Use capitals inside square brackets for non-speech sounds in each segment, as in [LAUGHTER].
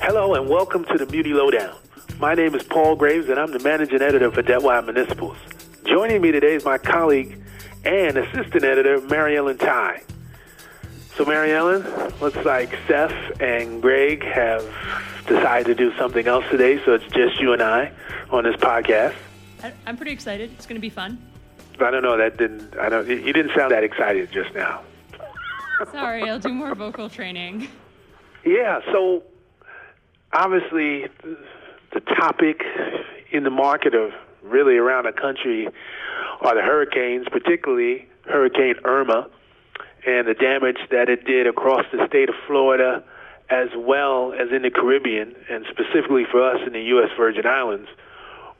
Hello and welcome to the Muni Lowdown. My name is Paul Graves and I'm the managing editor for Debtwire Municipals. Joining me today is my colleague and assistant editor, Mary Ellen Ty. So, Mary Ellen, looks like Seth and Greg have decided to do something else today, so it's just you and I on this podcast. I- I'm pretty excited. It's going to be fun. I don't know, that didn't, I don't, you didn't sound that excited just now. Sorry, I'll do more vocal training. [LAUGHS] Yeah, so obviously the topic in the market of really around the country are the hurricanes, particularly Hurricane Irma and the damage that it did across the state of Florida as well as in the Caribbean and specifically for us in the U.S. Virgin Islands.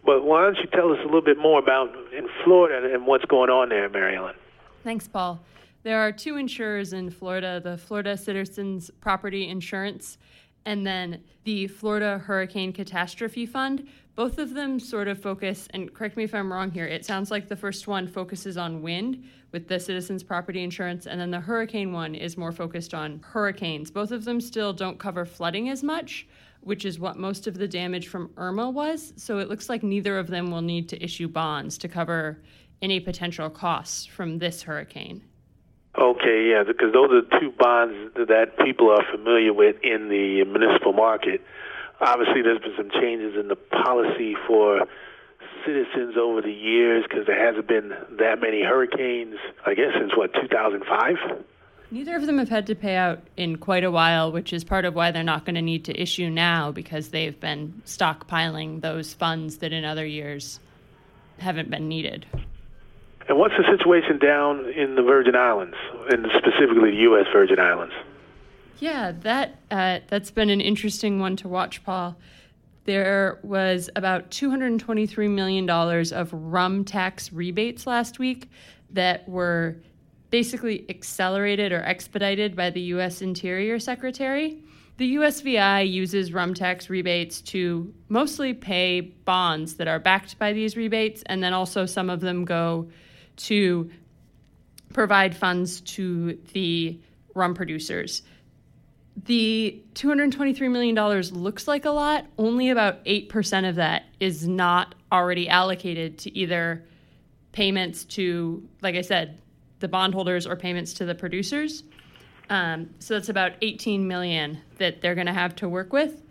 But why don't you tell us a little bit more about in Florida and what's going on there, Mary Ellen? Thanks, Paul. There are two insurers in Florida the Florida Citizens Property Insurance and then the Florida Hurricane Catastrophe Fund. Both of them sort of focus, and correct me if I'm wrong here, it sounds like the first one focuses on wind with the Citizens Property Insurance, and then the hurricane one is more focused on hurricanes. Both of them still don't cover flooding as much, which is what most of the damage from Irma was. So it looks like neither of them will need to issue bonds to cover any potential costs from this hurricane. Okay, yeah, because those are two bonds that people are familiar with in the municipal market. Obviously, there's been some changes in the policy for citizens over the years because there hasn't been that many hurricanes, I guess, since what, 2005? Neither of them have had to pay out in quite a while, which is part of why they're not going to need to issue now because they've been stockpiling those funds that in other years haven't been needed. And what's the situation down in the Virgin Islands, and specifically the U.S. Virgin Islands? Yeah, that uh, that's been an interesting one to watch, Paul. There was about $223 million of rum tax rebates last week that were basically accelerated or expedited by the U.S. Interior Secretary. The USVI uses rum tax rebates to mostly pay bonds that are backed by these rebates, and then also some of them go to provide funds to the rum producers. The $223 million looks like a lot. Only about 8% of that is not already allocated to either payments to, like I said, the bondholders or payments to the producers. Um, so that's about 18 million that they're going to have to work with.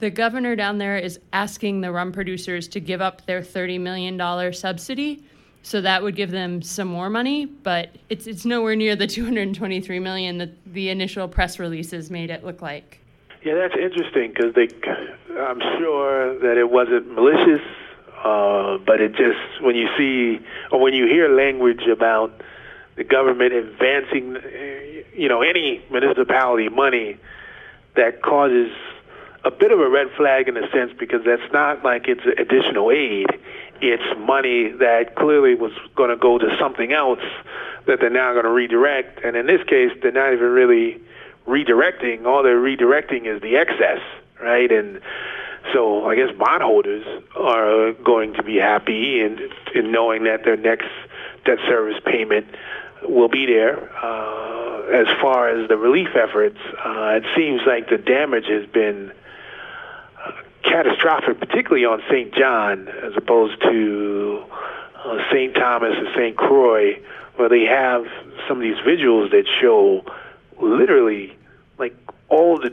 The governor down there is asking the rum producers to give up their $30 million subsidy. So that would give them some more money, but it's it's nowhere near the 223 million that the initial press releases made it look like. Yeah, that's interesting because they, I'm sure that it wasn't malicious, uh, but it just when you see or when you hear language about the government advancing, you know, any municipality money that causes a bit of a red flag in a sense because that's not like it's additional aid. It's money that clearly was going to go to something else that they're now going to redirect. And in this case, they're not even really redirecting. All they're redirecting is the excess, right? And so I guess bondholders are going to be happy in, in knowing that their next debt service payment will be there. Uh, as far as the relief efforts, uh, it seems like the damage has been catastrophic, particularly on St. John, as opposed to uh, St. Thomas and St. Croix, where they have some of these visuals that show literally like all the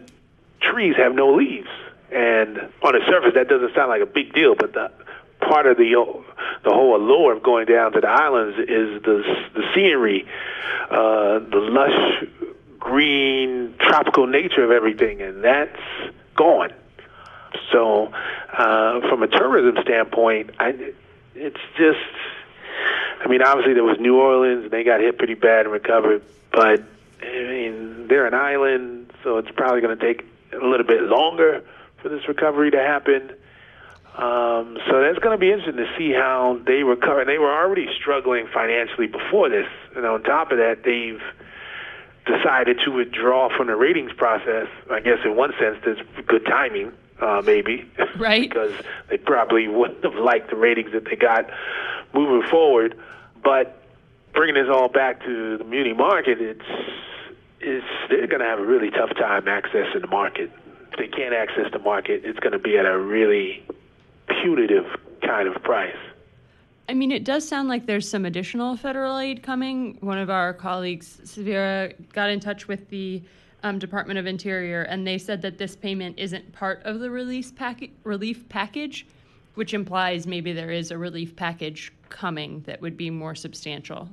trees have no leaves. And on the surface, that doesn't sound like a big deal, but the part of the the whole allure of going down to the islands is the the scenery, uh, the lush green tropical nature of everything, and that's gone. So, uh, from a tourism standpoint, I, it's just, I mean, obviously there was New Orleans, and they got hit pretty bad and recovered, but I mean, they're an island, so it's probably going to take a little bit longer for this recovery to happen. Um, so that's going to be interesting to see how they recover. They were already struggling financially before this, and on top of that, they've decided to withdraw from the ratings process. I guess in one sense, that's good timing uh, maybe. [LAUGHS] Right. because they probably wouldn't have liked the ratings that they got moving forward. But bringing this all back to the muni market, it's, it's they're going to have a really tough time accessing the market. If they can't access the market, it's going to be at a really punitive kind of price. I mean, it does sound like there's some additional federal aid coming. One of our colleagues, Severa, got in touch with the um, Department of Interior, and they said that this payment isn't part of the release relief package, which implies maybe there is a relief package coming that would be more substantial.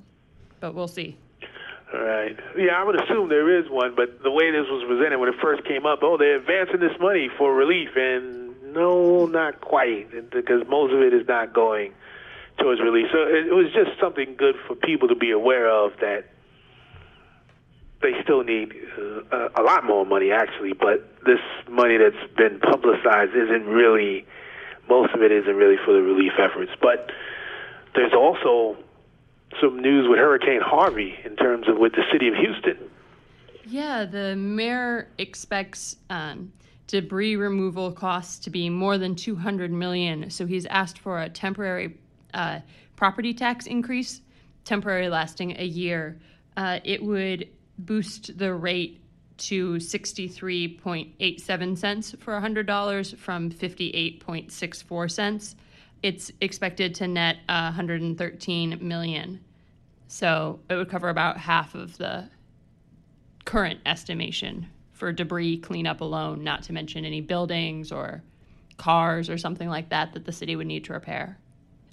But we'll see. Right. Yeah, I would assume there is one, but the way this was presented when it first came up, oh, they're advancing this money for relief, and no, not quite, because most of it is not going towards relief. So it was just something good for people to be aware of that they still need uh, a lot more money, actually, but this money that's been publicized isn't really, most of it isn't really for the relief efforts. But there's also some news with Hurricane Harvey in terms of with the city of Houston. Yeah, the mayor expects um, debris removal costs to be more than 200 million. So he's asked for a temporary uh, property tax increase, temporary lasting a year. Uh, it would boost the rate to 63.87 cents for $100 from 58.64 cents. It's expected to net 113 million. So it would cover about half of the current estimation for debris cleanup alone, not to mention any buildings or cars or something like that that the city would need to repair.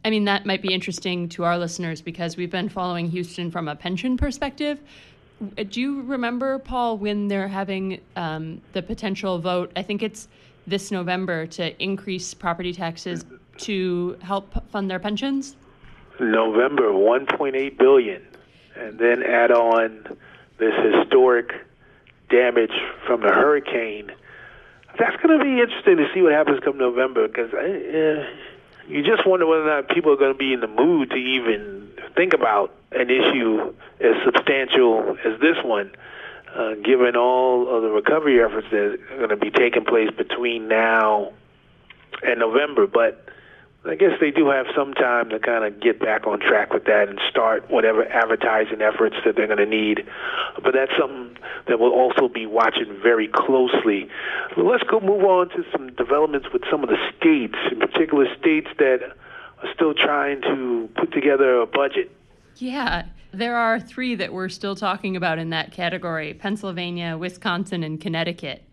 I mean, that might be interesting to our listeners because we've been following Houston from a pension perspective. Do you remember, Paul, when they're having um, the potential vote? I think it's this November to increase property taxes to help fund their pensions. November, 1.8 billion, and then add on this historic damage from the hurricane. That's going to be interesting to see what happens come November because uh, you just wonder whether or not people are going to be in the mood to even think about an issue as substantial as this one, uh, given all of the recovery efforts that are going to be taking place between now and November. But I guess they do have some time to kind of get back on track with that and start whatever advertising efforts that they're going to need. But that's something that we'll also be watching very closely. Let's go move on to some developments with some of the states, in particular states that still trying to put together a budget. Yeah, there are three that we're still talking about in that category Pennsylvania, Wisconsin, and Connecticut.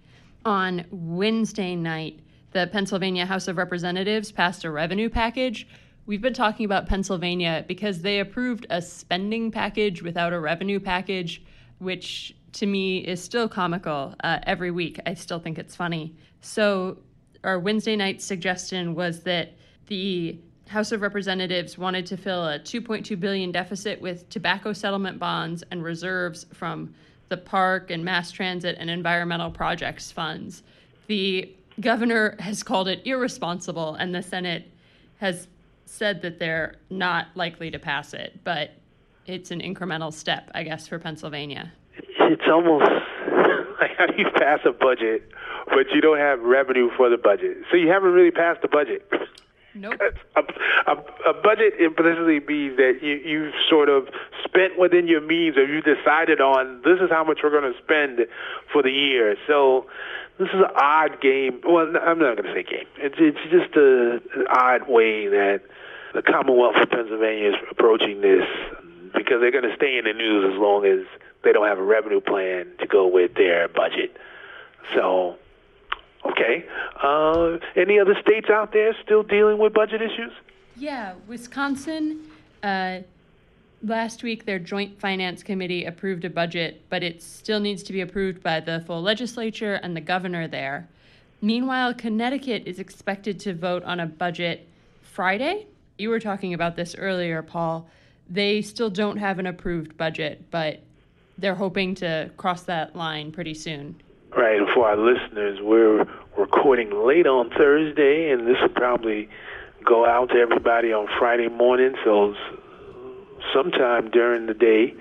On Wednesday night, the Pennsylvania House of Representatives passed a revenue package. We've been talking about Pennsylvania because they approved a spending package without a revenue package, which to me is still comical uh, every week. I still think it's funny. So, our Wednesday night suggestion was that the House of Representatives wanted to fill a 2.2 billion deficit with tobacco settlement bonds and reserves from the park and mass transit and environmental projects funds. The governor has called it irresponsible, and the Senate has said that they're not likely to pass it, but it's an incremental step, I guess, for Pennsylvania. It's almost [LAUGHS] like how do you pass a budget, but you don't have revenue for the budget? So you haven't really passed the budget. Nope. A, a, a, budget implicitly means that you, you've sort of spent within your means or you decided on this is how much we're going to spend for the year. So this is an odd game. Well, I'm not going to say game. It's it's just a, an odd way that the Commonwealth of Pennsylvania is approaching this because they're going to stay in the news as long as they don't have a revenue plan to go with their budget. So, okay. Uh, any other states out there still dealing with budget issues? Yeah, Wisconsin. Uh, Last week, their Joint Finance Committee approved a budget, but it still needs to be approved by the full legislature and the governor there. Meanwhile, Connecticut is expected to vote on a budget Friday. You were talking about this earlier, Paul. They still don't have an approved budget, but they're hoping to cross that line pretty soon. Right. and For our listeners, we're recording late on Thursday, and this will probably go out to everybody on Friday morning. So sometime during the day.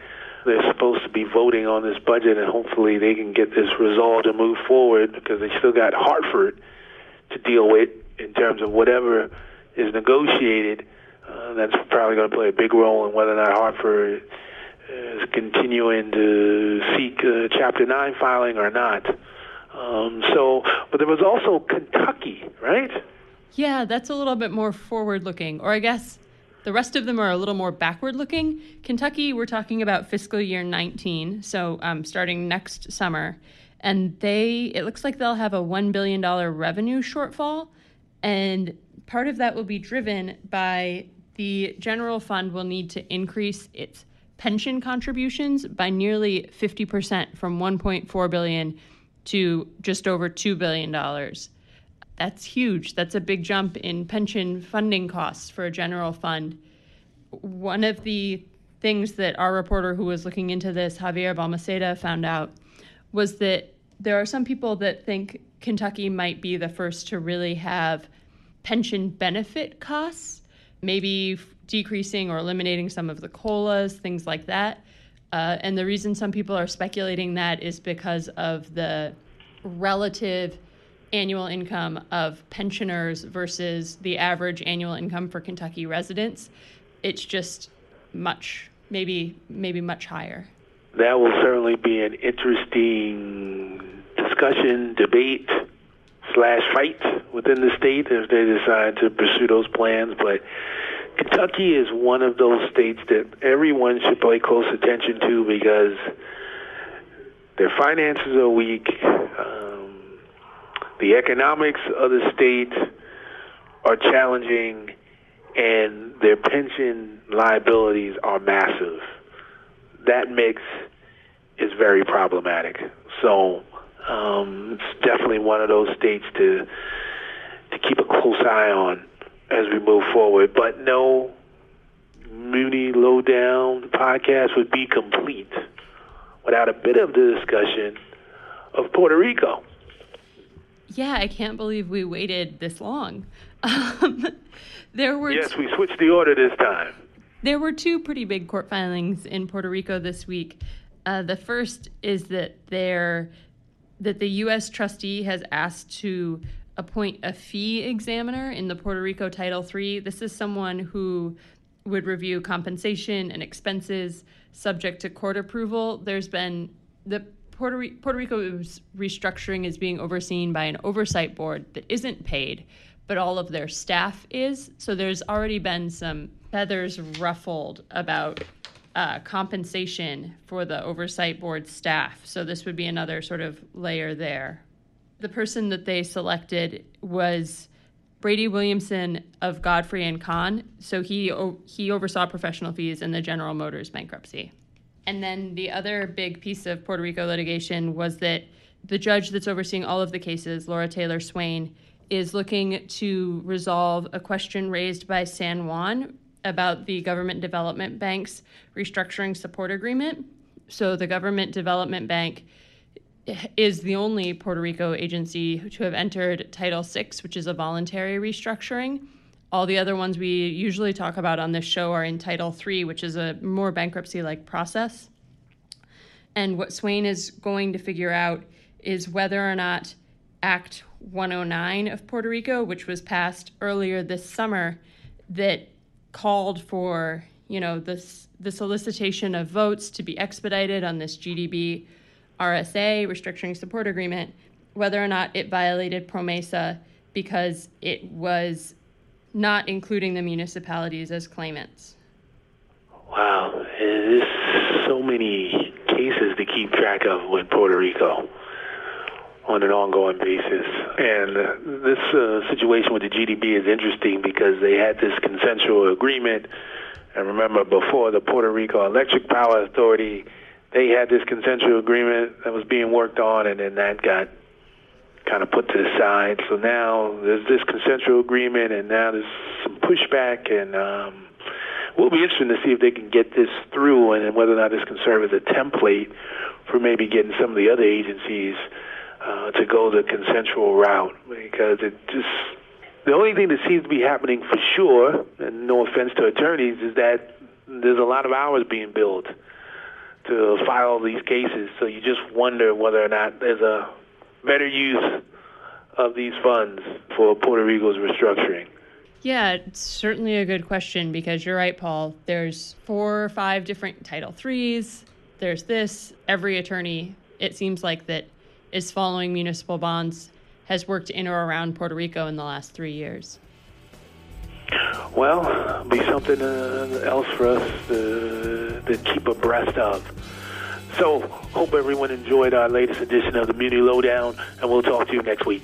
They're supposed to be voting on this budget, and hopefully they can get this resolved and move forward because they still got Hartford to deal with in terms of whatever is negotiated. Uh, that's probably going to play a big role in whether or not Hartford is continuing to seek uh, Chapter 9 filing or not. Um, so, but there was also Kentucky, right? Yeah, that's a little bit more forward looking. Or I guess the rest of them are a little more backward looking. Kentucky, we're talking about fiscal year 19, so um, starting next summer. And they, it looks like they'll have a $1 billion revenue shortfall. And part of that will be driven by the general fund will need to increase its pension contributions by nearly 50% from 1.4 billion to just over 2 billion dollars. That's huge. That's a big jump in pension funding costs for a general fund. One of the things that our reporter who was looking into this, Javier Balmaceda, found out was that there are some people that think Kentucky might be the first to really have pension benefit costs, maybe decreasing or eliminating some of the COLAs, things like that. Uh, and the reason some people are speculating that is because of the relative annual income of pensioners versus the average annual income for Kentucky residents. It's just much, maybe, maybe much higher. That will certainly be an interesting discussion, debate, slash fight within the state if they decide to pursue those plans. But Kentucky is one of those states that everyone should pay close attention to because their finances are weak. Um, the economics of the state are challenging, and their pension liabilities are massive. That mix is very problematic. So um, it's definitely one of those states to to keep a close eye on as we move forward. But no, Muni Lowdown podcast would be complete without a bit of the discussion of Puerto Rico. Yeah, I can't believe we waited this long. [LAUGHS] Um, there were yes, we switched the order this time. There were two pretty big court filings in Puerto Rico this week. Uh, the first is that there that the U.S. trustee has asked to appoint a fee examiner in the Puerto Rico Title III. This is someone who would review compensation and expenses subject to court approval. There's been the Puerto, Puerto Rico's restructuring is being overseen by an oversight board that isn't paid, but all of their staff is. So there's already been some feathers ruffled about uh, compensation for the oversight board staff. So this would be another sort of layer there the person that they selected was Brady Williamson of Godfrey and Kahn. So he he oversaw professional fees in the General Motors bankruptcy. And then the other big piece of Puerto Rico litigation was that the judge that's overseeing all of the cases, Laura Taylor Swain, is looking to resolve a question raised by San Juan about the Government Development Bank's restructuring support agreement. So the Government Development Bank is the only Puerto Rico agency to have entered Title VI, which is a voluntary restructuring. All the other ones we usually talk about on this show are in Title III, which is a more bankruptcy like process. And what Swain is going to figure out is whether or not Act 109 of Puerto Rico, which was passed earlier this summer, that called for you know this the solicitation of votes to be expedited on this GDB RSA, restructuring support agreement, whether or not it violated PROMESA because it was not including the municipalities as claimants. Wow, there's so many cases to keep track of with Puerto Rico on an ongoing basis. And this uh, situation with the GDB is interesting because they had this consensual agreement. And remember, before the Puerto Rico Electric Power Authority they had this consensual agreement that was being worked on, and then that got kind of put to the side. So now there's this consensual agreement, and now there's some pushback, and um, we'll be interested to see if they can get this through, and whether or not this can serve as a template for maybe getting some of the other agencies uh, to go the consensual route, because it just the only thing that seems to be happening for sure, and no offense to attorneys, is that there's a lot of hours being billed to file these cases. So you just wonder whether or not there's a better use of these funds for Puerto Rico's restructuring. Yeah, it's certainly a good question because you're right, Paul. There's four or five different Title threes. There's this. Every attorney, it seems like that is following municipal bonds has worked in or around Puerto Rico in the last three years? Well, be something uh, else for us to, to keep abreast of. So, hope everyone enjoyed our latest edition of the Muni Lowdown, and we'll talk to you next week.